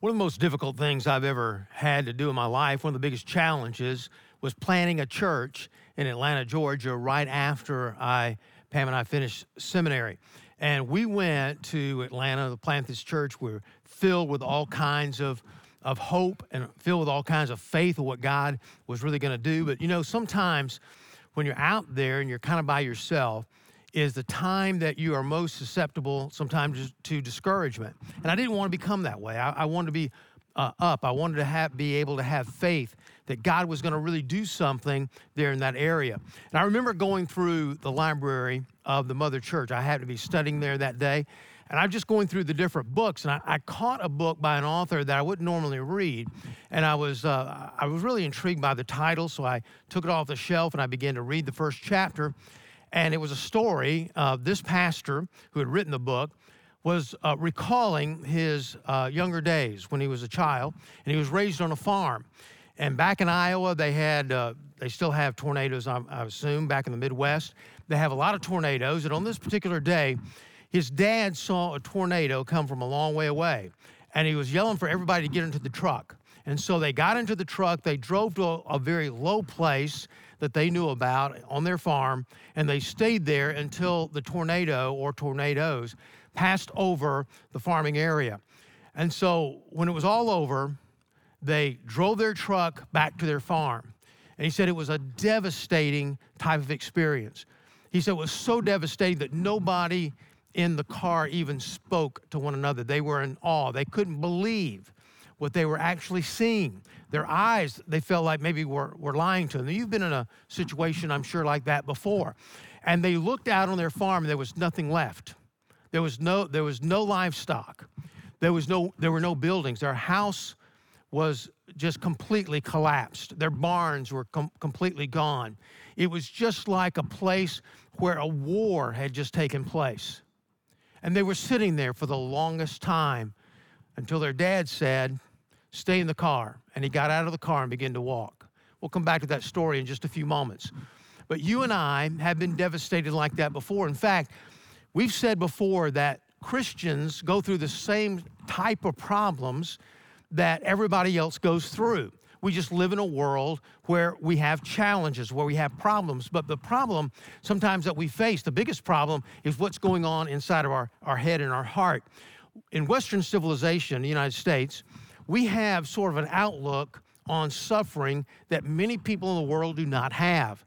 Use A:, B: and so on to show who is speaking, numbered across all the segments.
A: One of the most difficult things I've ever had to do in my life, one of the biggest challenges, was planning a church in Atlanta, Georgia, right after I, Pam and I finished seminary. And we went to Atlanta to plant this church. We are filled with all kinds of, of hope and filled with all kinds of faith of what God was really going to do. But you know, sometimes when you're out there and you're kind of by yourself, is the time that you are most susceptible sometimes to discouragement. And I didn't want to become that way. I, I wanted to be uh, up. I wanted to have, be able to have faith that God was going to really do something there in that area. And I remember going through the library of the Mother Church. I happened to be studying there that day. And I'm just going through the different books, and I, I caught a book by an author that I wouldn't normally read, and I was uh, I was really intrigued by the title, so I took it off the shelf and I began to read the first chapter. And it was a story of this pastor who had written the book was uh, recalling his uh, younger days when he was a child, and he was raised on a farm. And back in Iowa, they had, uh, they still have tornadoes, I, I assume, back in the Midwest. They have a lot of tornadoes, and on this particular day, his dad saw a tornado come from a long way away, and he was yelling for everybody to get into the truck. And so they got into the truck, they drove to a, a very low place that they knew about on their farm, and they stayed there until the tornado or tornadoes passed over the farming area. And so when it was all over, they drove their truck back to their farm. And he said it was a devastating type of experience. He said it was so devastating that nobody in the car even spoke to one another. They were in awe. They couldn't believe what they were actually seeing. Their eyes, they felt like maybe were, were lying to them. You've been in a situation, I'm sure, like that before. And they looked out on their farm and there was nothing left. There was no, there was no livestock. There, was no, there were no buildings. Their house was just completely collapsed. Their barns were com- completely gone. It was just like a place where a war had just taken place. And they were sitting there for the longest time until their dad said, Stay in the car. And he got out of the car and began to walk. We'll come back to that story in just a few moments. But you and I have been devastated like that before. In fact, we've said before that Christians go through the same type of problems that everybody else goes through. We just live in a world where we have challenges, where we have problems. But the problem sometimes that we face, the biggest problem, is what's going on inside of our, our head and our heart. In Western civilization, the United States, we have sort of an outlook on suffering that many people in the world do not have.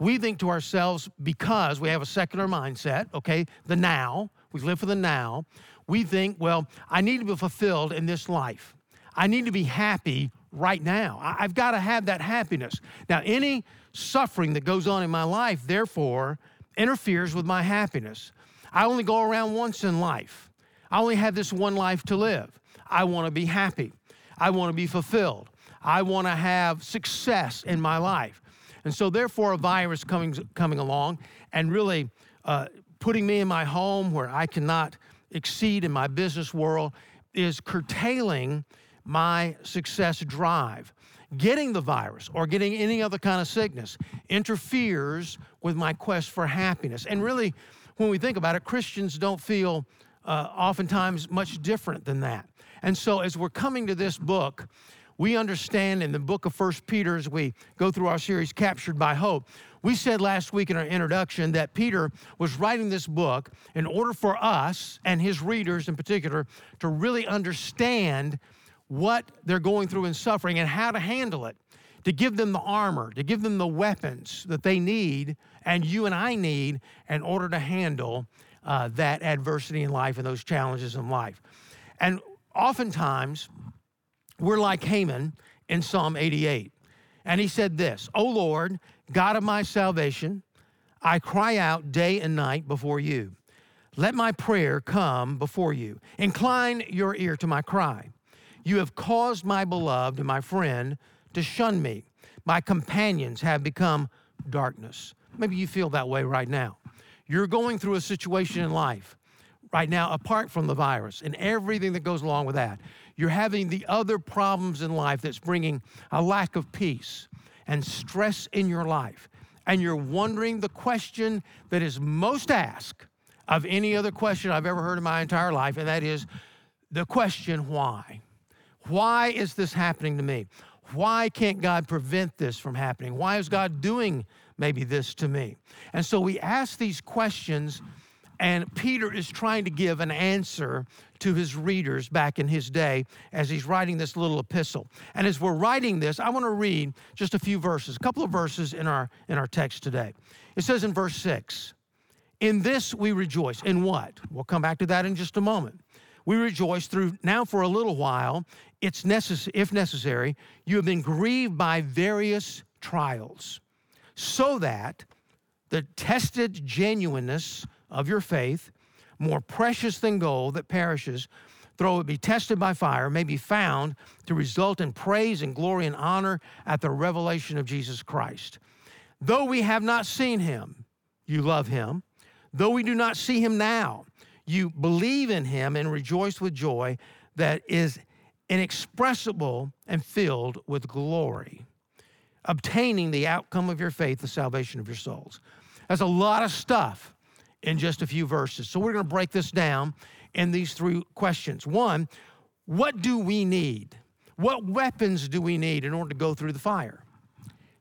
A: We think to ourselves, because we have a secular mindset, okay, the now, we live for the now, we think, well, I need to be fulfilled in this life. I need to be happy right now. I've got to have that happiness. Now, any suffering that goes on in my life, therefore, interferes with my happiness. I only go around once in life. I only have this one life to live. I want to be happy. I want to be fulfilled. I want to have success in my life. And so, therefore, a virus coming, coming along and really uh, putting me in my home where I cannot exceed in my business world is curtailing my success drive. Getting the virus or getting any other kind of sickness interferes with my quest for happiness. And really, when we think about it, Christians don't feel uh, oftentimes much different than that. And so, as we're coming to this book, we understand in the book of First Peter, as we go through our series, Captured by Hope, we said last week in our introduction that Peter was writing this book in order for us and his readers in particular to really understand what they're going through in suffering and how to handle it, to give them the armor, to give them the weapons that they need and you and I need in order to handle uh, that adversity in life and those challenges in life. And oftentimes, we're like Heman in Psalm 88. And he said this O Lord, God of my salvation, I cry out day and night before you. Let my prayer come before you. Incline your ear to my cry. You have caused my beloved and my friend to shun me. My companions have become darkness. Maybe you feel that way right now. You're going through a situation in life right now, apart from the virus and everything that goes along with that. You're having the other problems in life that's bringing a lack of peace and stress in your life. And you're wondering the question that is most asked of any other question I've ever heard in my entire life, and that is the question, why? Why is this happening to me? Why can't God prevent this from happening? Why is God doing maybe this to me? And so we ask these questions, and Peter is trying to give an answer to his readers back in his day as he's writing this little epistle. And as we're writing this, I want to read just a few verses, a couple of verses in our in our text today. It says in verse 6, "In this we rejoice." In what? We'll come back to that in just a moment. We rejoice through now for a little while, it's necessary if necessary, you have been grieved by various trials, so that the tested genuineness of your faith, more precious than gold that perishes, though it be tested by fire, may be found to result in praise and glory and honor at the revelation of Jesus Christ. Though we have not seen him, you love him. Though we do not see him now, you believe in him and rejoice with joy that is inexpressible and filled with glory, obtaining the outcome of your faith, the salvation of your souls. That's a lot of stuff in just a few verses. So we're going to break this down in these three questions. One, what do we need? What weapons do we need in order to go through the fire?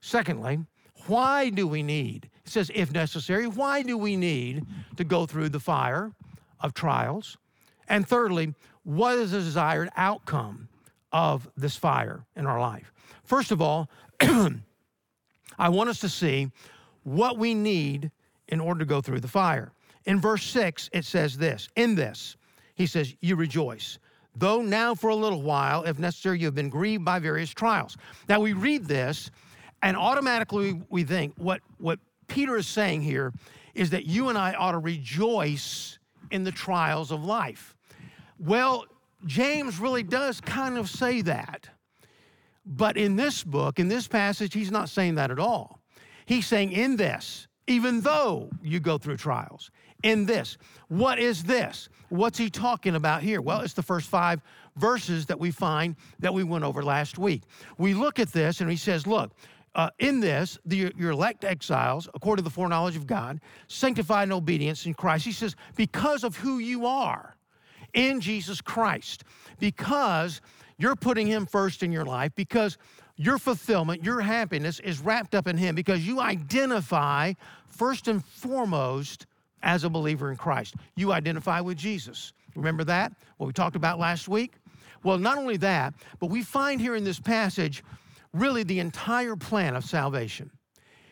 A: Secondly, why do we need? It says, if necessary, why do we need to go through the fire of trials? And thirdly, what is the desired outcome of this fire in our life? First of all, I want us to see what we need in order to go through the fire. In verse 6, it says this In this, he says, You rejoice, though now for a little while, if necessary, you have been grieved by various trials. Now we read this, and automatically we think what, what Peter is saying here is that you and I ought to rejoice in the trials of life. Well, James really does kind of say that. But in this book, in this passage, he's not saying that at all. He's saying, in this, even though you go through trials, in this. What is this? What's he talking about here? Well, it's the first five verses that we find that we went over last week. We look at this and he says, Look, uh, in this, the, your elect exiles, according to the foreknowledge of God, sanctified in obedience in Christ. He says, because of who you are in Jesus Christ because you're putting Him first in your life, because your fulfillment, your happiness is wrapped up in Him, because you identify first and foremost as a believer in Christ. You identify with Jesus. Remember that? What we talked about last week? Well, not only that, but we find here in this passage really the entire plan of salvation.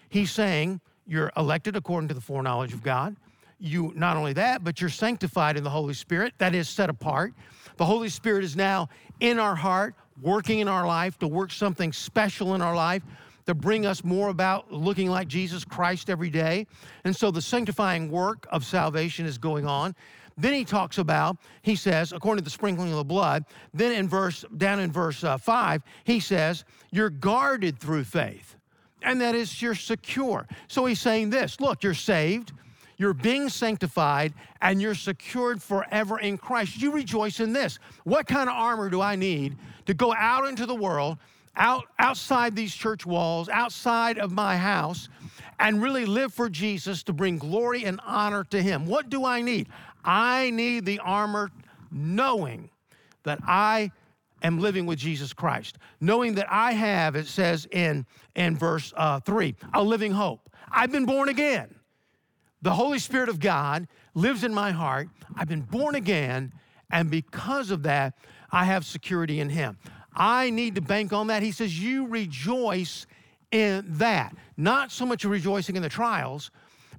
A: He's saying, You're elected according to the foreknowledge of God you not only that, but you're sanctified in the Holy Spirit, that is set apart. The Holy Spirit is now in our heart, working in our life to work something special in our life to bring us more about looking like Jesus Christ every day. And so the sanctifying work of salvation is going on. Then he talks about, he says, according to the sprinkling of the blood, then in verse, down in verse uh, five, he says, you're guarded through faith. And that is, you're secure. So he's saying this look, you're saved, you're being sanctified and you're secured forever in Christ. You rejoice in this. What kind of armor do I need to go out into the world, out outside these church walls, outside of my house, and really live for Jesus to bring glory and honor to him? What do I need? I need the armor knowing that I am living with Jesus Christ, knowing that I have, it says in, in verse uh, 3, a living hope. I've been born again. The Holy Spirit of God lives in my heart. I've been born again, and because of that, I have security in Him. I need to bank on that. He says, You rejoice in that. Not so much rejoicing in the trials,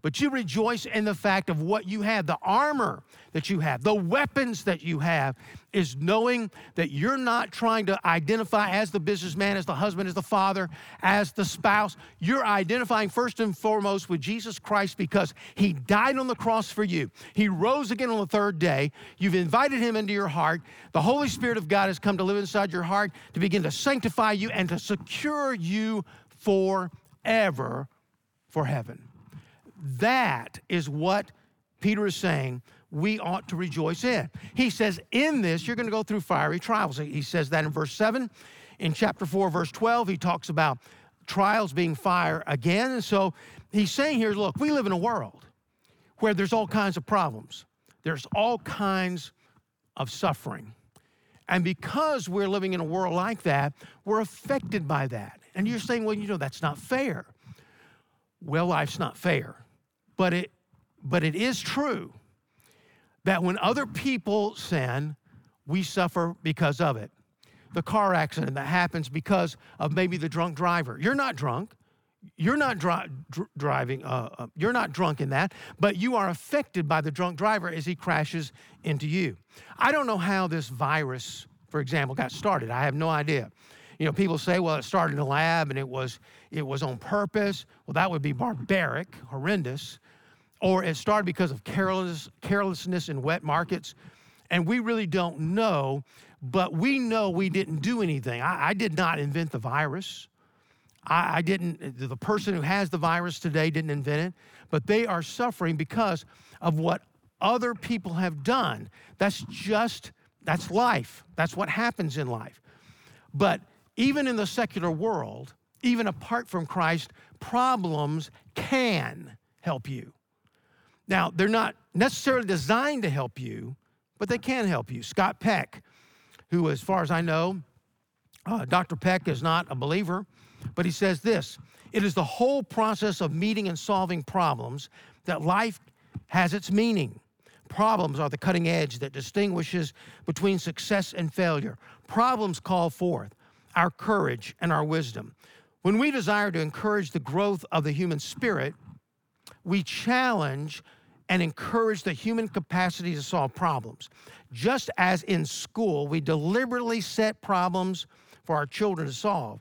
A: but you rejoice in the fact of what you have, the armor that you have, the weapons that you have, is knowing that you're not trying to identify as the businessman, as the husband, as the father, as the spouse. You're identifying first and foremost with Jesus Christ because he died on the cross for you. He rose again on the third day. You've invited him into your heart. The Holy Spirit of God has come to live inside your heart to begin to sanctify you and to secure you forever for heaven. That is what Peter is saying we ought to rejoice in. He says, In this, you're going to go through fiery trials. He says that in verse 7. In chapter 4, verse 12, he talks about trials being fire again. And so he's saying here, look, we live in a world where there's all kinds of problems, there's all kinds of suffering. And because we're living in a world like that, we're affected by that. And you're saying, well, you know, that's not fair. Well, life's not fair. But it but it is true that when other people sin, we suffer because of it. The car accident that happens because of maybe the drunk driver. You're not drunk. You're not dr- driving, uh, uh, you're not drunk in that, but you are affected by the drunk driver as he crashes into you. I don't know how this virus, for example, got started. I have no idea. You know, people say, well, it started in a lab and it was, it was on purpose. Well, that would be barbaric, horrendous. Or it started because of careless, carelessness in wet markets. And we really don't know, but we know we didn't do anything. I, I did not invent the virus. I, I didn't, the person who has the virus today didn't invent it, but they are suffering because of what other people have done. That's just, that's life. That's what happens in life. But even in the secular world, even apart from Christ, problems can help you. Now, they're not necessarily designed to help you, but they can help you. Scott Peck, who, as far as I know, uh, Dr. Peck is not a believer, but he says this it is the whole process of meeting and solving problems that life has its meaning. Problems are the cutting edge that distinguishes between success and failure. Problems call forth our courage and our wisdom. When we desire to encourage the growth of the human spirit, we challenge and encourage the human capacity to solve problems. Just as in school, we deliberately set problems for our children to solve,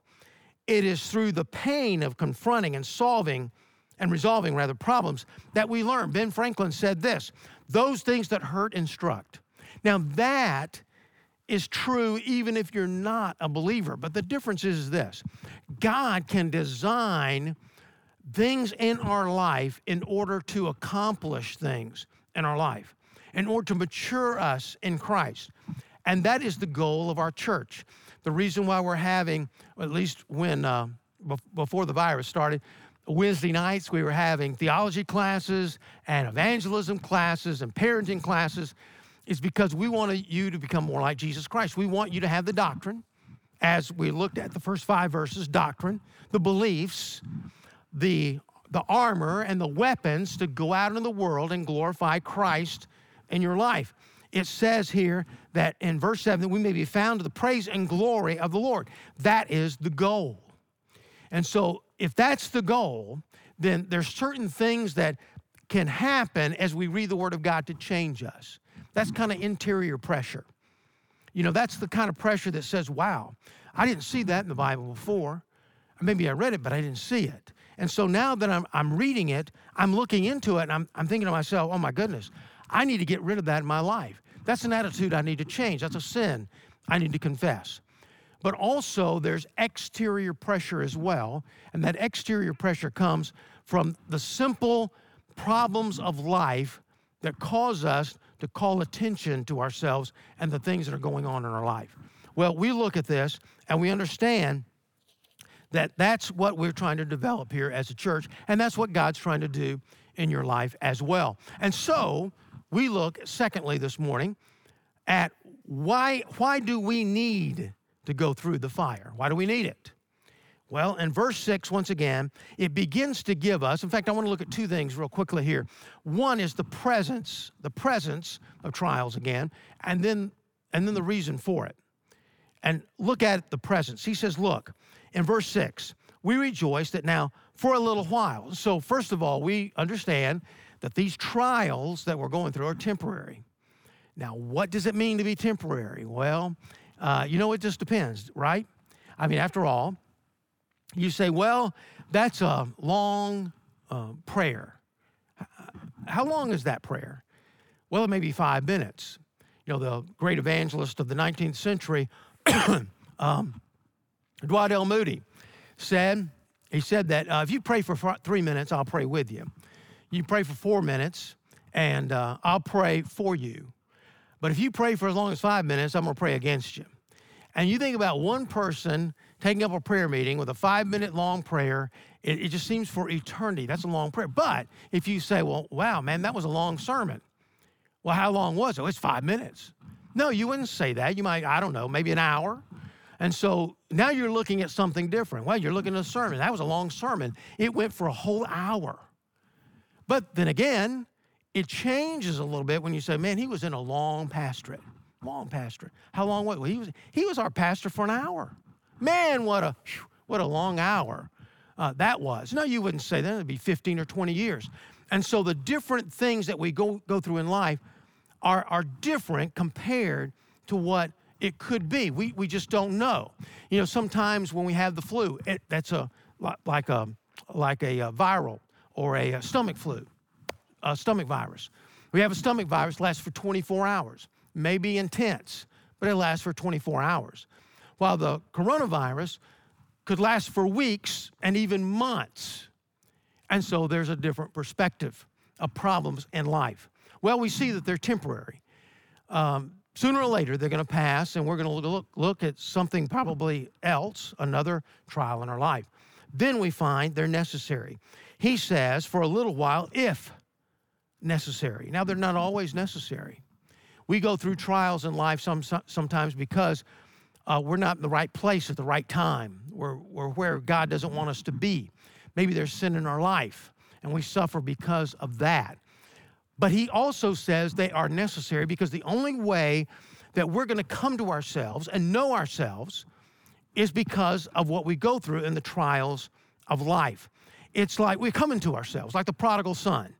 A: it is through the pain of confronting and solving and resolving rather problems that we learn. Ben Franklin said this those things that hurt instruct. Now, that is true even if you're not a believer. But the difference is this God can design things in our life in order to accomplish things in our life, in order to mature us in Christ. And that is the goal of our church. The reason why we're having, at least when uh, before the virus started, Wednesday nights we were having theology classes and evangelism classes and parenting classes is because we want you to become more like Jesus Christ. We want you to have the doctrine, as we looked at the first five verses doctrine, the beliefs, the, the armor, and the weapons to go out into the world and glorify Christ in your life it says here that in verse 7 that we may be found to the praise and glory of the Lord. That is the goal. And so, if that's the goal, then there's certain things that can happen as we read the Word of God to change us. That's kind of interior pressure. You know, that's the kind of pressure that says, wow, I didn't see that in the Bible before. Maybe I read it, but I didn't see it. And so now that I'm, I'm reading it, I'm looking into it, and I'm, I'm thinking to myself, oh my goodness, I need to get rid of that in my life. That's an attitude I need to change. That's a sin I need to confess. But also, there's exterior pressure as well. And that exterior pressure comes from the simple problems of life that cause us to call attention to ourselves and the things that are going on in our life. Well, we look at this and we understand that that's what we're trying to develop here as a church, and that's what God's trying to do in your life as well. And so, we look, secondly, this morning at why, why do we need to go through the fire? Why do we need it? Well, in verse 6, once again, it begins to give us, in fact, I want to look at two things real quickly here. One is the presence, the presence of trials again, and then, and then the reason for it. And look at the presence. He says, Look, in verse 6, we rejoice that now for a little while. So, first of all, we understand that these trials that we're going through are temporary. Now, what does it mean to be temporary? Well, uh, you know, it just depends, right? I mean, after all, you say, well, that's a long uh, prayer. How long is that prayer? Well, it may be five minutes. You know, the great evangelist of the 19th century, um, Dwight L. Moody, said, he said that uh, if you pray for three minutes, I'll pray with you. You pray for four minutes, and uh, I'll pray for you. But if you pray for as long as five minutes, I'm going to pray against you. And you think about one person taking up a prayer meeting with a five minute long prayer, it, it, just seems for eternity. That's a long prayer. But if you say, well, wow, man, that was a long sermon. Well, how long was it? Well, it's five minutes. No, you wouldn't say that. You might, I don't know, maybe an hour. And so now you're looking at something different. Well, you're looking at a sermon. That was a long sermon. It went for a whole hour. But then again, it changes a little bit when you say, man, he was in a long pastorate. Long pastorate. How long was well, he was he was our pastor for an hour. Man, what a what a long hour uh, that was. No, you wouldn't say that. It'd be 15 or 20 years. And so the different things that we go, go through in life are, are different compared to what it could be. We, we just don't know. You know, sometimes when we have the flu, it, that's a like a like a, a viral or a, a stomach flu, a stomach virus. We have a stomach virus lasts for 24 hours, may be intense, but it lasts for 24 hours. While the coronavirus could last for weeks and even months. And so there's a different perspective of problems in life. Well, we see that they're temporary. Um, sooner or later, they're going to pass, and we're going to look, look at something probably else, another trial in our life. Then we find they're necessary. He says, for a little while, if necessary. Now, they're not always necessary. We go through trials in life some, sometimes because uh, we're not in the right place at the right time. We're, we're where God doesn't want us to be. Maybe there's sin in our life, and we suffer because of that. But he also says they are necessary because the only way that we're going to come to ourselves and know ourselves is because of what we go through in the trials of life. It's like we're coming to ourselves, like the prodigal son.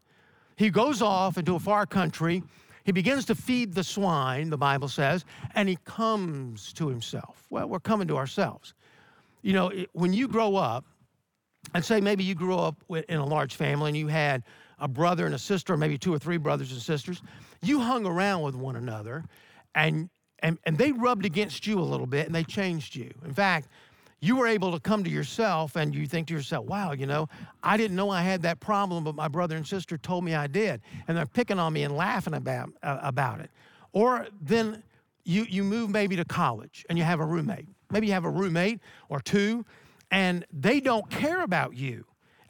A: He goes off into a far country. He begins to feed the swine, the Bible says, and he comes to himself. Well, we're coming to ourselves. You know, when you grow up, and say maybe you grew up in a large family and you had a brother and a sister, or maybe two or three brothers and sisters, you hung around with one another and, and, and they rubbed against you a little bit and they changed you. In fact, you were able to come to yourself and you think to yourself, wow, you know, I didn't know I had that problem, but my brother and sister told me I did. And they're picking on me and laughing about, uh, about it. Or then you, you move maybe to college and you have a roommate. Maybe you have a roommate or two, and they don't care about you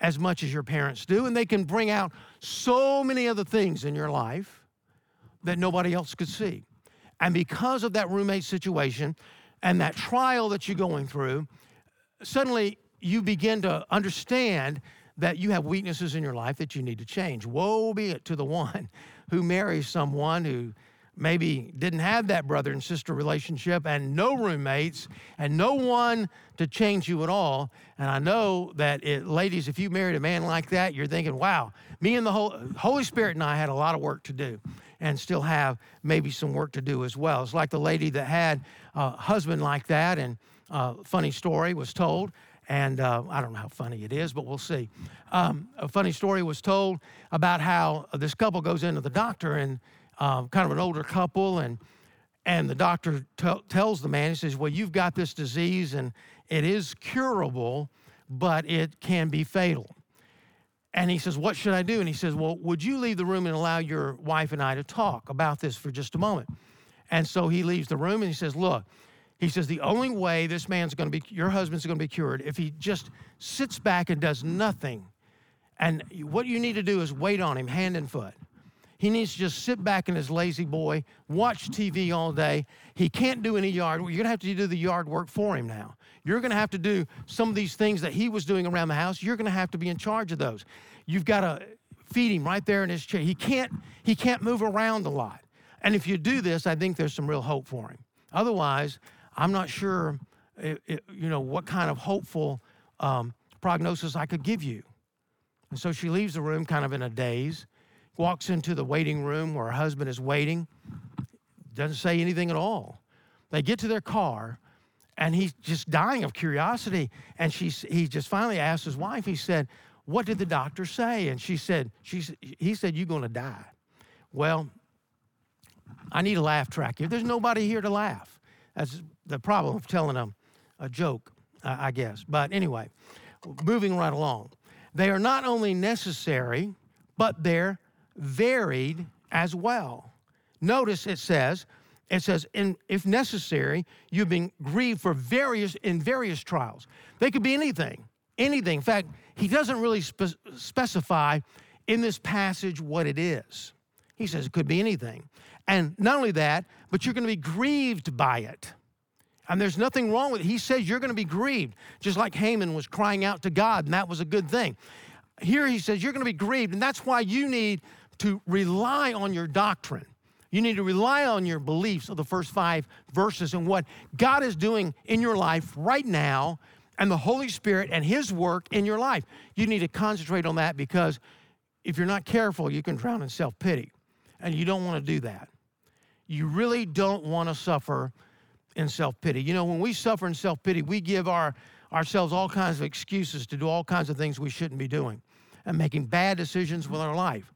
A: as much as your parents do. And they can bring out so many other things in your life that nobody else could see. And because of that roommate situation and that trial that you're going through, suddenly you begin to understand that you have weaknesses in your life that you need to change. Woe be it to the one who marries someone who maybe didn't have that brother and sister relationship and no roommates and no one to change you at all. And I know that, it, ladies, if you married a man like that, you're thinking, wow, me and the Holy Spirit and I had a lot of work to do and still have maybe some work to do as well. It's like the lady that had a husband like that, and uh, funny story was told, and uh, I don't know how funny it is, but we'll see. Um, a funny story was told about how this couple goes into the doctor, and uh, kind of an older couple, and and the doctor t- tells the man, he says, "Well, you've got this disease, and it is curable, but it can be fatal." And he says, What should I do? And he says, Well, would you leave the room and allow your wife and I to talk about this for just a moment? And so he leaves the room and he says, Look, he says, the only way this man's going to be, your husband's going to be cured if he just sits back and does nothing. And what you need to do is wait on him hand and foot. He needs to just sit back in his La-Z-Boy, watch TV all day. He can't do any yard. You're going to have to do the yard work for him now. You're going to have to do some of these things that he was doing around the house. You're going to have to be in charge of those. You've got to feed him right there in his chair. He can't, he can't move around a lot. And if you do this, I think there's some real hope for him. Otherwise, I'm not sure, it, it, you know, what kind of hopeful um, prognosis I could give you. And so she leaves the room kind of in a daze, walks into the waiting room where her husband is waiting, doesn't say anything at all. They get to their car, and he's just dying of curiosity. And she's, he just finally asked his wife, he said, What did the doctor say? And she said, she, He said, You're going to die. Well, I need a laugh track here. There's nobody here to laugh. That's the problem of telling a, a joke, I guess. But anyway, moving right along. They are not only necessary, but they're varied as well. Notice it says, it says, if necessary, you've been grieved for various in various trials. They could be anything, anything. In fact, he doesn't really spe- specify in this passage what it is. He says it could be anything. And not only that, but you're going to be grieved by it. And there's nothing wrong with it. He says you're going to be grieved, just like Heman was crying out to God, and that was a good thing. Here he says you're going to be grieved, and that's why you need to rely on your doctrine. You need to rely on your beliefs of the first five verses and what God is doing in your life right now and the Holy Spirit and His work in your life. You need to concentrate on that because if you're not careful, you can drown in self pity. And you don't want to do that. You really don't want to suffer in self pity. You know, when we suffer in self pity, we give our, ourselves all kinds of excuses to do all kinds of things we shouldn't be doing and making bad decisions with our life.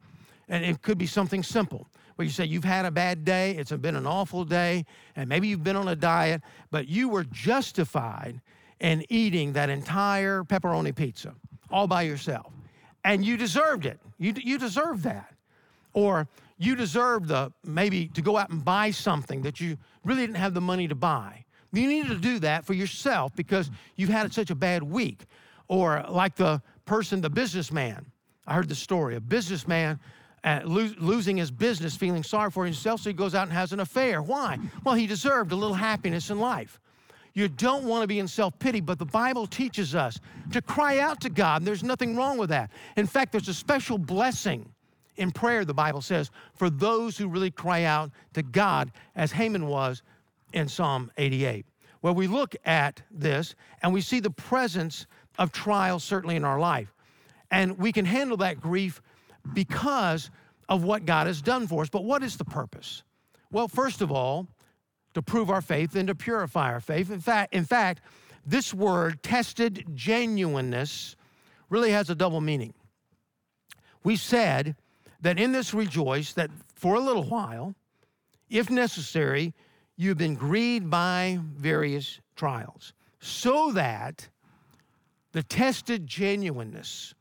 A: And it could be something simple where you say you've had a bad day, it's been an awful day, and maybe you've been on a diet, but you were justified in eating that entire pepperoni pizza all by yourself. And you deserved it. You, you deserved that. Or you deserved the maybe to go out and buy something that you really didn't have the money to buy. You needed to do that for yourself because you've had such a bad week. Or like the person, the businessman. I heard the story. A businessman uh, lo- losing his business, feeling sorry for himself, so he goes out and has an affair. Why? Well, he deserved a little happiness in life. You don't want to be in self pity, but the Bible teaches us to cry out to God. And there's nothing wrong with that. In fact, there's a special blessing in prayer, the Bible says, for those who really cry out to God, as Heman was in Psalm 88. Well, we look at this and we see the presence of trials certainly in our life. And we can handle that grief because of what God has done for us. But what is the purpose? Well, first of all, to prove our faith and to purify our faith. In fact, in fact, this word tested genuineness really has a double meaning. We said that in this rejoice that for a little while, if necessary, you've been grieved by various trials, so that the tested genuineness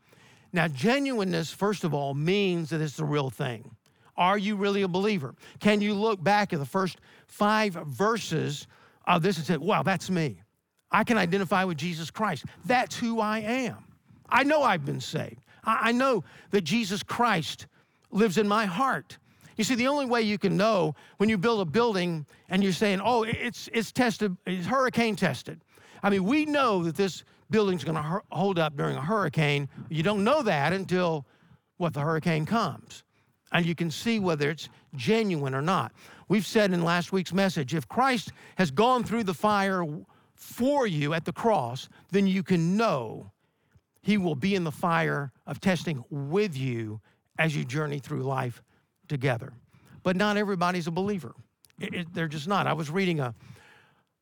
A: now, genuineness, first of all, means that it's the real thing. Are you really a believer? Can you look back at the first five verses of this and say, wow, that's me? I can identify with Jesus Christ. That's who I am. I know I've been saved. I know that Jesus Christ lives in my heart. You see, the only way you can know when you build a building and you're saying, oh, it's, it's tested, it's hurricane tested. I mean, we know that this building's going to hold up during a hurricane. You don't know that until what the hurricane comes. And you can see whether it's genuine or not. We've said in last week's message if Christ has gone through the fire for you at the cross, then you can know he will be in the fire of testing with you as you journey through life together. But not everybody's a believer. It, it, they're just not. I was reading a,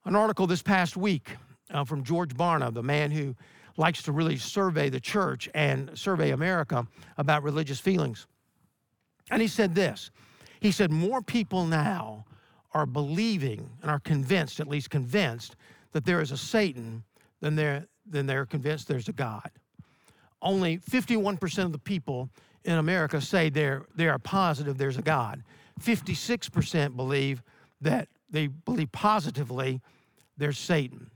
A: an article this past week uh, from George Barna, the man who likes to really survey the church and survey America about religious feelings. And he said this He said, More people now are believing and are convinced, at least convinced, that there is a Satan than they're, than they're convinced there's a God. Only 51% of the people in America say they're, they are positive there's a God. 56% believe that they believe positively there's Satan.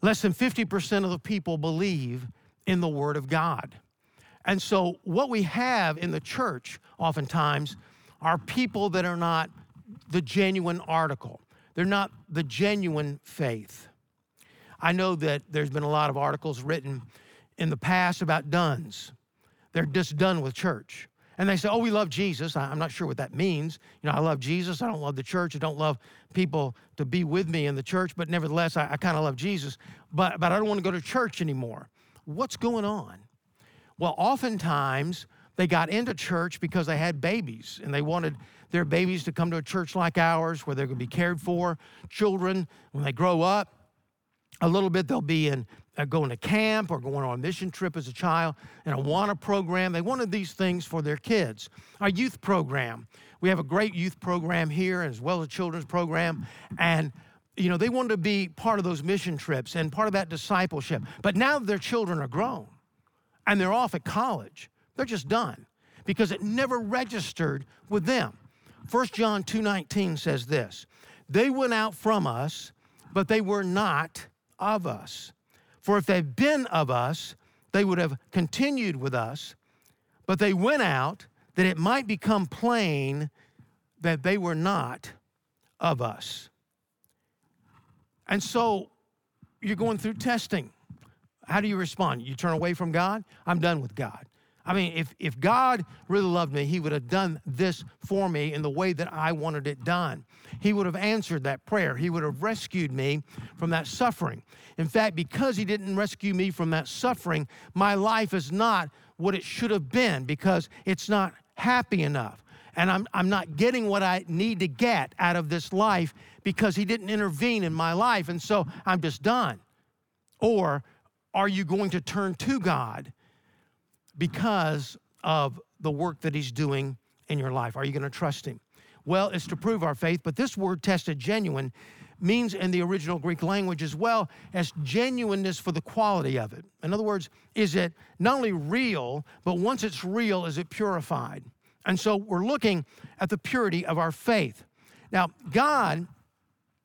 A: Less than 50% of the people believe in the Word of God. And so, what we have in the church oftentimes are people that are not the genuine article, they're not the genuine faith. I know that there's been a lot of articles written in the past about dones. They're just done with church. And they say, oh, we love Jesus. I'm not sure what that means. You know, I love Jesus. I don't love the church. I don't love people to be with me in the church, but nevertheless, I, I kind of love Jesus. But, but I don't want to go to church anymore. What's going on? Well, oftentimes they got into church because they had babies and they wanted their babies to come to a church like ours where they're going to be cared for. Children, when they grow up, a little bit they'll be in Uh, going to camp or going on a mission trip as a child and a Awana program. They wanted these things for their kids. Our youth program, we have a great youth program here as well as a children's program. And you know, they wanted to be part of those mission trips and part of that discipleship. But now their children are grown and they're off at college. They're just done because it never registered with them. 1 John 2:19 says this. They went out from us, but they were not of us. For if they'd been of us, they would have continued with us. But they went out that it might become plain that they were not of us. And so you're going through testing. How do you respond? You turn away from God? I'm done with God. I mean, if, if God really loved me, He would have done this for me in the way that I wanted it done. He would have answered that prayer. He would have rescued me from that suffering. In fact, because He didn't rescue me from that suffering, my life is not what it should have been because it's not happy enough. And I'm, I'm not getting what I need to get out of this life because He didn't intervene in my life. And so I'm just done. Or are you going to turn to God? Because of the work that He's doing in your life? Are you going to trust Him? Well, it's to prove our faith, but this word tested genuine means in the original Greek language as well as genuineness for the quality of it. In other words, is it not only real, but once it's real, is it purified? And so we're looking at the purity of our faith. Now, God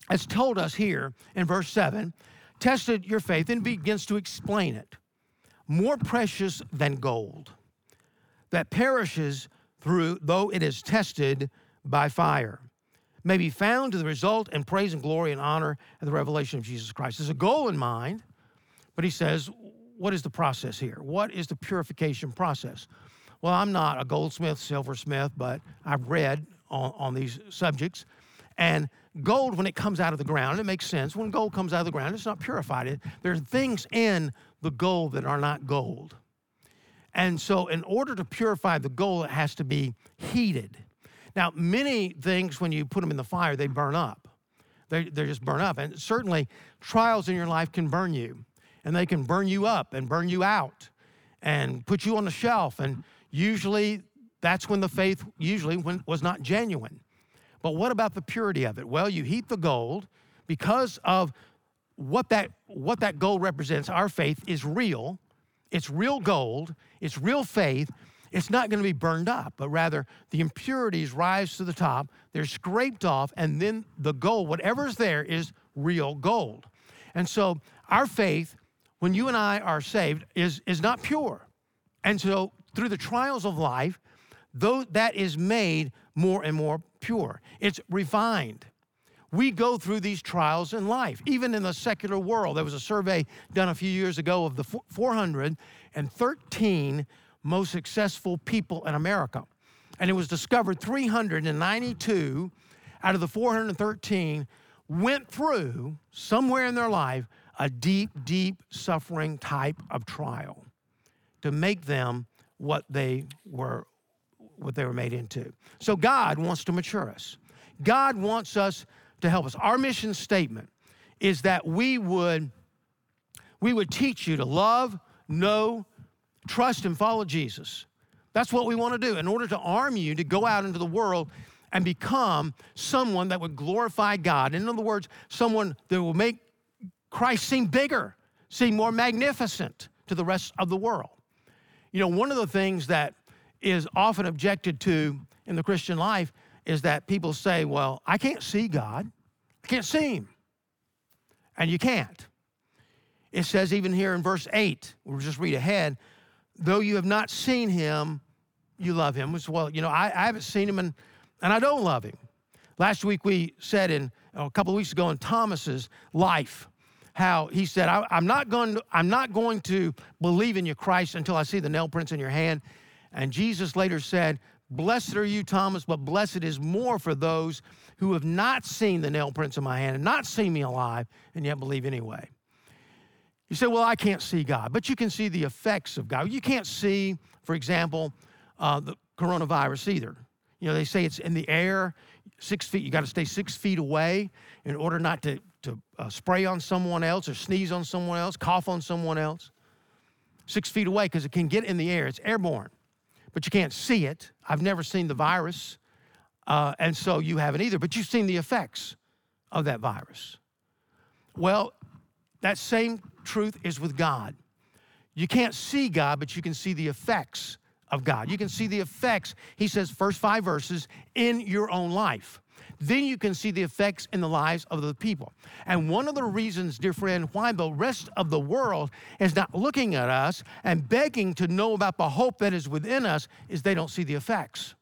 A: has told us here in verse 7 tested your faith and begins to explain it more precious than gold that perishes through though it is tested by fire may be found to the result in praise and glory and honor and the revelation of Jesus Christ. There's a goal in mind, but he says, what is the process here? What is the purification process? Well, I'm not a goldsmith, silversmith, but I've read on, on these subjects. And gold, when it comes out of the ground, it makes sense. When gold comes out of the ground, it's not purified. It, there are things in the gold that are not gold. And so, in order to purify the gold, it has to be heated. Now, many things, when you put them in the fire, they burn up. They, they just burn up. And certainly, trials in your life can burn you, and they can burn you up and burn you out and put you on the shelf. And usually, that's when the faith usually when, was not genuine. But what about the purity of it? Well, you heat the gold because of what that what that gold represents. Our faith is real. It's real gold. It's real faith. It's not going to be burned up but rather the impurities rise to the top. They're scraped off and then the gold whatever's there is real gold. And so our faith when you and i are saved is is not pure. And so through the trials of life though that is made more and more pure it's refined we go through these trials in life, even in the secular world. There was a survey done a few years ago of the 413 most successful people in America. And it was discovered 392 out of the 413 went through somewhere in their life a deep, deep suffering type of trial to make them what they were what they were made into. So God wants to mature us. God wants us to help us. Our mission statement is that we would we would teach you to love, know, trust and follow Jesus. That's what we want to do in order to arm you to go out into the world and become someone that would glorify God. In other words, someone that will make Christ seem bigger, seem more magnificent to the rest of the world. You know, one of the things that is often objected to in the Christian life is that people say, well, I can't see God. I can't see him. And you can't. It says even here in verse 8, we'll just read ahead, though you have not seen him, you love him. Well, you know, I, I haven't seen him and, and I don't love him. Last week we said in, a couple of weeks ago in Thomas's life, how he said, I, am not going to, I'm not going to believe in you, Christ, until I see the nail prints in your hand. And Jesus later said, Blessed are you, Thomas, but blessed is more for those who have not seen the nail prints in my hand and not seen me alive and yet believe anyway. You say, Well, I can't see God, but you can see the effects of God. You can't see, for example, uh, the coronavirus either. You know, they say it's in the air, six feet. You got to stay six feet away in order not to, to uh, spray on someone else or sneeze on someone else, cough on someone else. Six feet away because it can get in the air, it's airborne but you can't see it. I've never seen the virus, uh, and so you haven't either, but you've seen the effects of that virus. Well, that same truth is with God. You can't see God, but you can see the effects of God. You can see the effects, he says, first five verses, in your own life then you can see the effects in the lives of the people. And one of the reasons, dear friend, why the rest of the world is not looking at us and begging to know about the hope that is within us is they don't see the effects.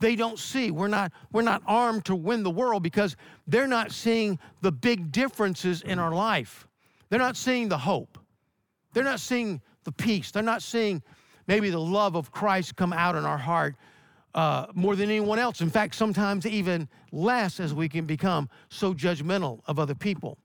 A: they don't see. We're not, we're not armed to win the world because they're not seeing the big differences in our life. They're not seeing the hope. They're not seeing the peace. They're not seeing maybe the love of Christ come out in our heart uh, more than anyone else. In fact, sometimes even less as we can become so judgmental of other people.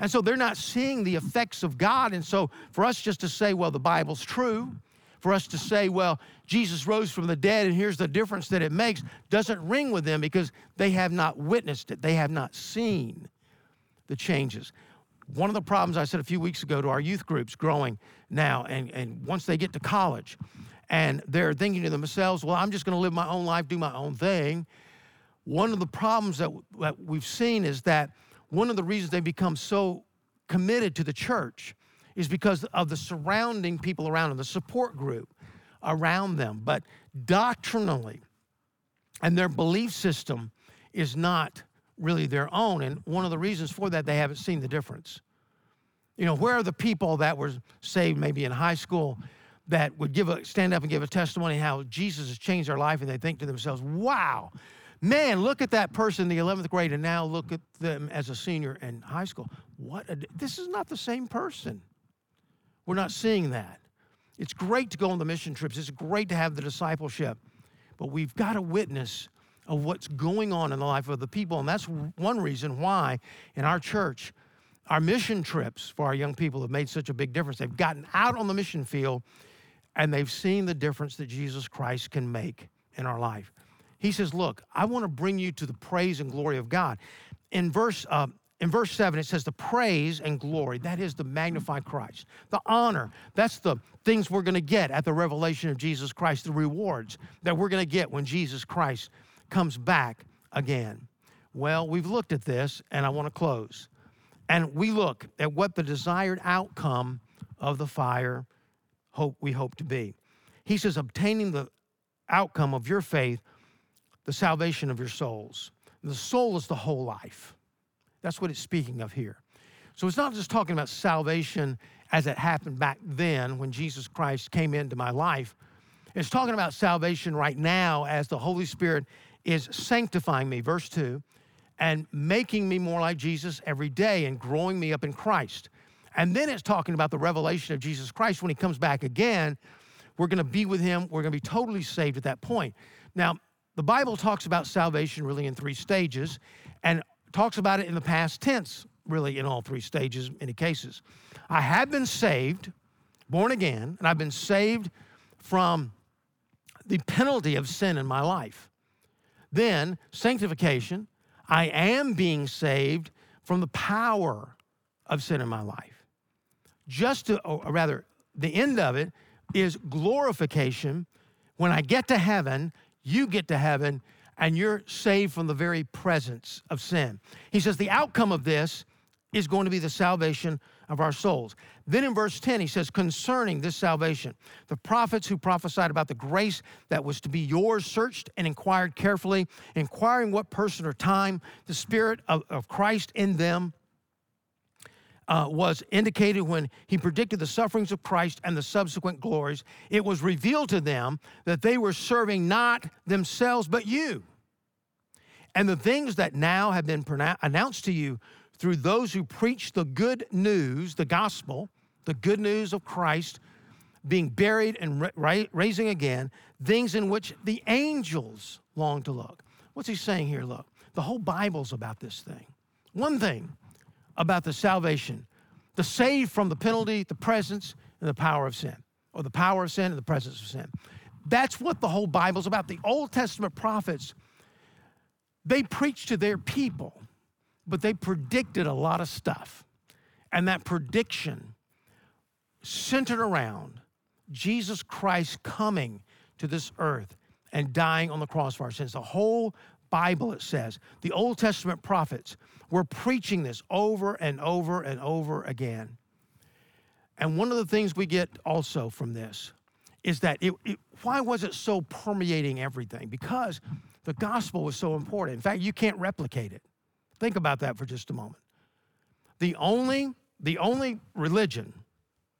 A: And so they're not seeing the effects of God. And so for us just to say, well, the Bible's true, for us to say, well, Jesus rose from the dead and here's the difference that it makes, doesn't ring with them because they have not witnessed it. They have not seen the changes. One of the problems I said a few weeks ago to our youth groups growing now, and, and once they get to college, and they're thinking to themselves, well, I'm just going to live my own life, do my own thing. One of the problems that, that we've seen is that one of the reasons they become so committed to the church is because of the surrounding people around them, the support group around them. But doctrinally, and their belief system is not really their own. And one of the reasons for that, they haven't seen the difference. You know, where are the people that were saved maybe in high school that would give a stand up and give a testimony how Jesus has changed their life and they think to themselves, wow, man, look at that person in the 11th grade and now look at them as a senior in high school. What a, this is not the same person. We're not seeing that. It's great to go on the mission trips. It's great to have the discipleship. But we've got to witness of what's going on in the life of the people. And that's one reason why in our church, our mission trips for our young people have made such a big difference. They've gotten out on the mission field and they've seen the difference that Jesus Christ can make in our life. He says, Look, I want to bring you to the praise and glory of God. In verse, uh, in verse 7, it says, The praise and glory, that is the magnified Christ. The honor, that's the things we're going to get at the revelation of Jesus Christ, the rewards that we're going to get when Jesus Christ comes back again. Well, we've looked at this, and I want to close. And we look at what the desired outcome of the fire hope we hope to be. He says, obtaining the outcome of your faith, the salvation of your souls. the soul is the whole life. That's what it's speaking of here. So it's not just talking about salvation as it happened back then when Jesus Christ came into my life. It's talking about salvation right now as the Holy Spirit is sanctifying me, verse 2, and making me more like Jesus every day and growing me up in Christ. And then it's talking about the revelation of Jesus Christ when he comes back again. We're going to be with him. We're going to be totally saved at that point. Now, the Bible talks about salvation really in three stages and talks about it in the past tense, really in all three stages, many cases. I have been saved, born again, and I've been saved from the penalty of sin in my life. Then, sanctification, I am being saved from the power of sin in my life just to, oh, or rather, the end of it is glorification. When I get to heaven, you get to heaven, and you're saved from the very presence of sin. He says the outcome of this is going to be the salvation of our souls. Then in verse 10, he says, concerning this salvation, the prophets who prophesied about the grace that was to be yours searched and inquired carefully, inquiring what person or time the Spirit of, of Christ in them uh, was indicated when he predicted the sufferings of Christ and the subsequent glories. It was revealed to them that they were serving not themselves, but you. And the things that now have been announced to you through those who preach the good news, the gospel, the good news of Christ being buried and ra- raising again, things in which the angels long to look. What's he saying here? Look, the whole Bible's about this thing. One thing about the salvation, the saved from the penalty, the presence, and the power of sin, or the power of sin and the presence of sin. That's what the whole Bible's about. The Old Testament prophets, they preached to their people, but they predicted a lot of stuff. And that prediction centered around Jesus Christ coming to this earth and dying on the cross for our sins. The whole Bible, it says, the Old Testament prophets were preaching this over and over and over again. And one of the things we get also from this is that it, it, why was it so permeating everything? Because the gospel was so important. In fact, you can't replicate it. Think about that for just a moment. The only, the only religion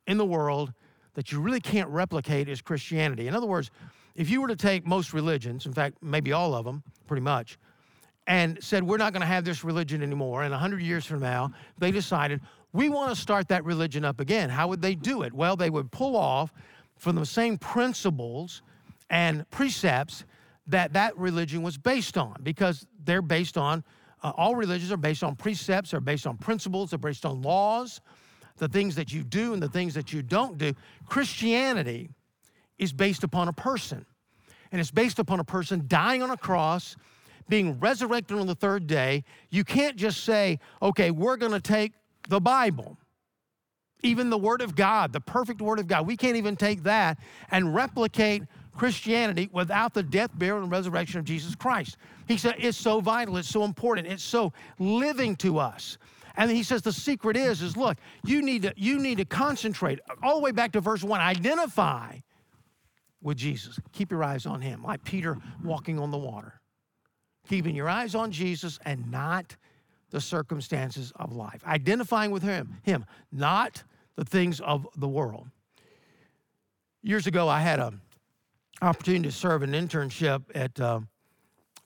A: in the world that you really can't replicate is Christianity. In other words, if you were to take most religions, in fact, maybe all of them, pretty much, and said, We're not going to have this religion anymore, and 100 years from now, they decided, We want to start that religion up again. How would they do it? Well, they would pull off from the same principles and precepts that that religion was based on, because they're based on, uh, all religions are based on precepts, they're based on principles, they're based on laws, the things that you do and the things that you don't do. Christianity is based upon a person, and it's based upon a person dying on a cross being resurrected on the third day, you can't just say, okay, we're going to take the Bible, even the Word of God, the perfect Word of God. We can't even take that and replicate Christianity without the death, burial, and resurrection of Jesus Christ. He said it's so vital, it's so important, it's so living to us. And he says the secret is, is look, you need to you need to concentrate all the way back to verse one. Identify with Jesus. Keep your eyes on him, like Peter walking on the water keeping your eyes on Jesus and not the circumstances of life. Identifying with him, him, not the things of the world. Years ago, I had an opportunity to serve an internship at uh,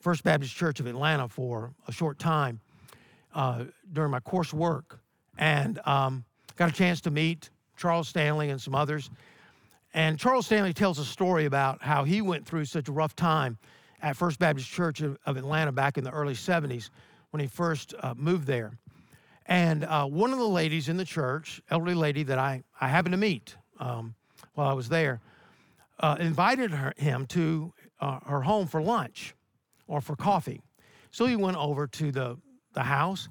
A: First Baptist Church of Atlanta for a short time uh, during my coursework, and um, got a chance to meet Charles Stanley and some others. And Charles Stanley tells a story about how he went through such a rough time at First Baptist Church of, Atlanta back in the early 70s when he first uh, moved there. And uh, one of the ladies in the church, elderly lady that I, I happened to meet um, while I was there, uh, invited her, him to uh, her home for lunch or for coffee. So he went over to the, the house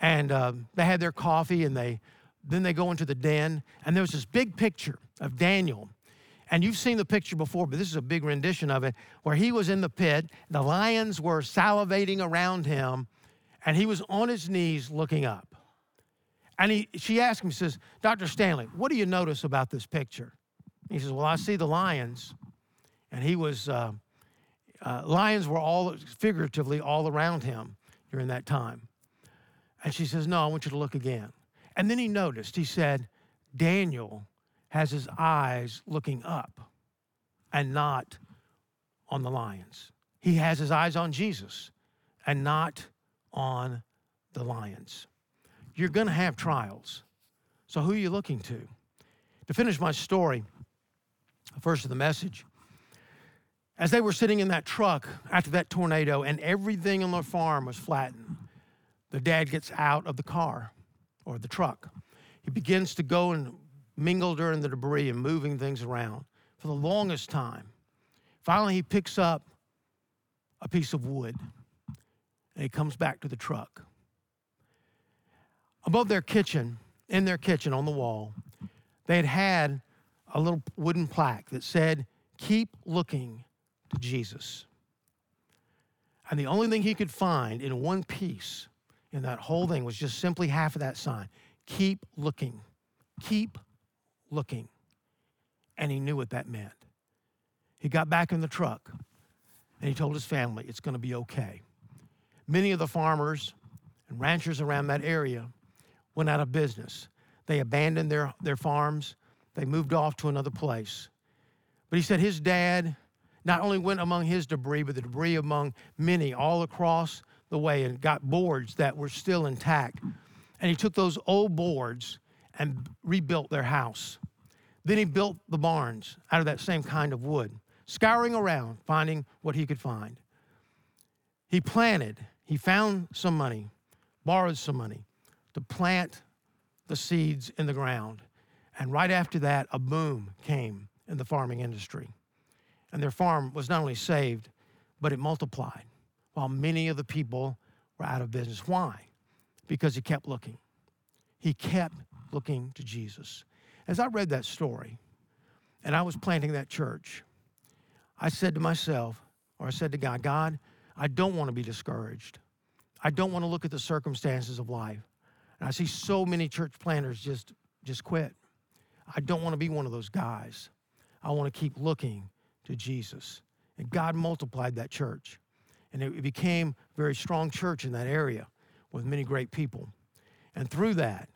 A: and uh, they had their coffee and they then they go into the den and there was this big picture of Daniel and you've seen the picture before, but this is a big rendition of it, where he was in the pit, the lions were salivating around him, and he was on his knees looking up. And he, she asked him, says, Dr. Stanley, what do you notice about this picture? He says, Well, I see the lions. And he was, uh, uh, lions were all figuratively all around him during that time. And she says, No, I want you to look again. And then he noticed, he said, Daniel has his eyes looking up and not on the lions. He has his eyes on Jesus and not on the lions. You're going to have trials. So, who are you looking to? To finish my story, first of the message, as they were sitting in that truck after that tornado and everything on the farm was flattened, the dad gets out of the car or the truck. He begins to go and mingle during the debris and moving things around for the longest time. Finally, he picks up a piece of wood and he comes back to the truck. Above their kitchen, in their kitchen on the wall, they had had a little wooden plaque that said, Keep looking to Jesus. And the only thing he could find in one piece in that whole thing was just simply half of that sign Keep looking. Keep looking. And he knew what that meant. He got back in the truck and he told his family, it's going to be okay. Many of the farmers and ranchers around that area went out of business. They abandoned their, their farms, they moved off to another place. But he said his dad not only went among his debris, but the debris among many all across the way and got boards that were still intact. And he took those old boards and rebuilt their house. Then he built the barns out of that same kind of wood, scouring around, finding what he could find. He planted, he found some money, borrowed some money to plant the seeds in the ground. And right after that, a boom came in the farming industry. And their farm was not only saved, but it multiplied while many of the people were out of business. Why? Because he kept looking. He kept looking to Jesus. As I read that story and I was planting that church, I said to myself, or I said to God, God, I don't want to be discouraged. I don't want to look at the circumstances of life. And I see so many church planters just, just quit. I don't want to be one of those guys. I want to keep looking to Jesus. And God multiplied that church. And it became a very strong church in that area with many great people. And through that,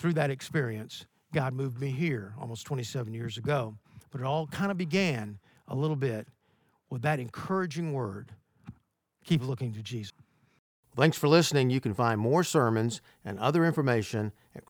A: through that experience, God moved me here almost 27 years ago. But it all kind of began a little bit with that encouraging word, keep looking to Jesus. Thanks for listening. You can find more sermons and other information at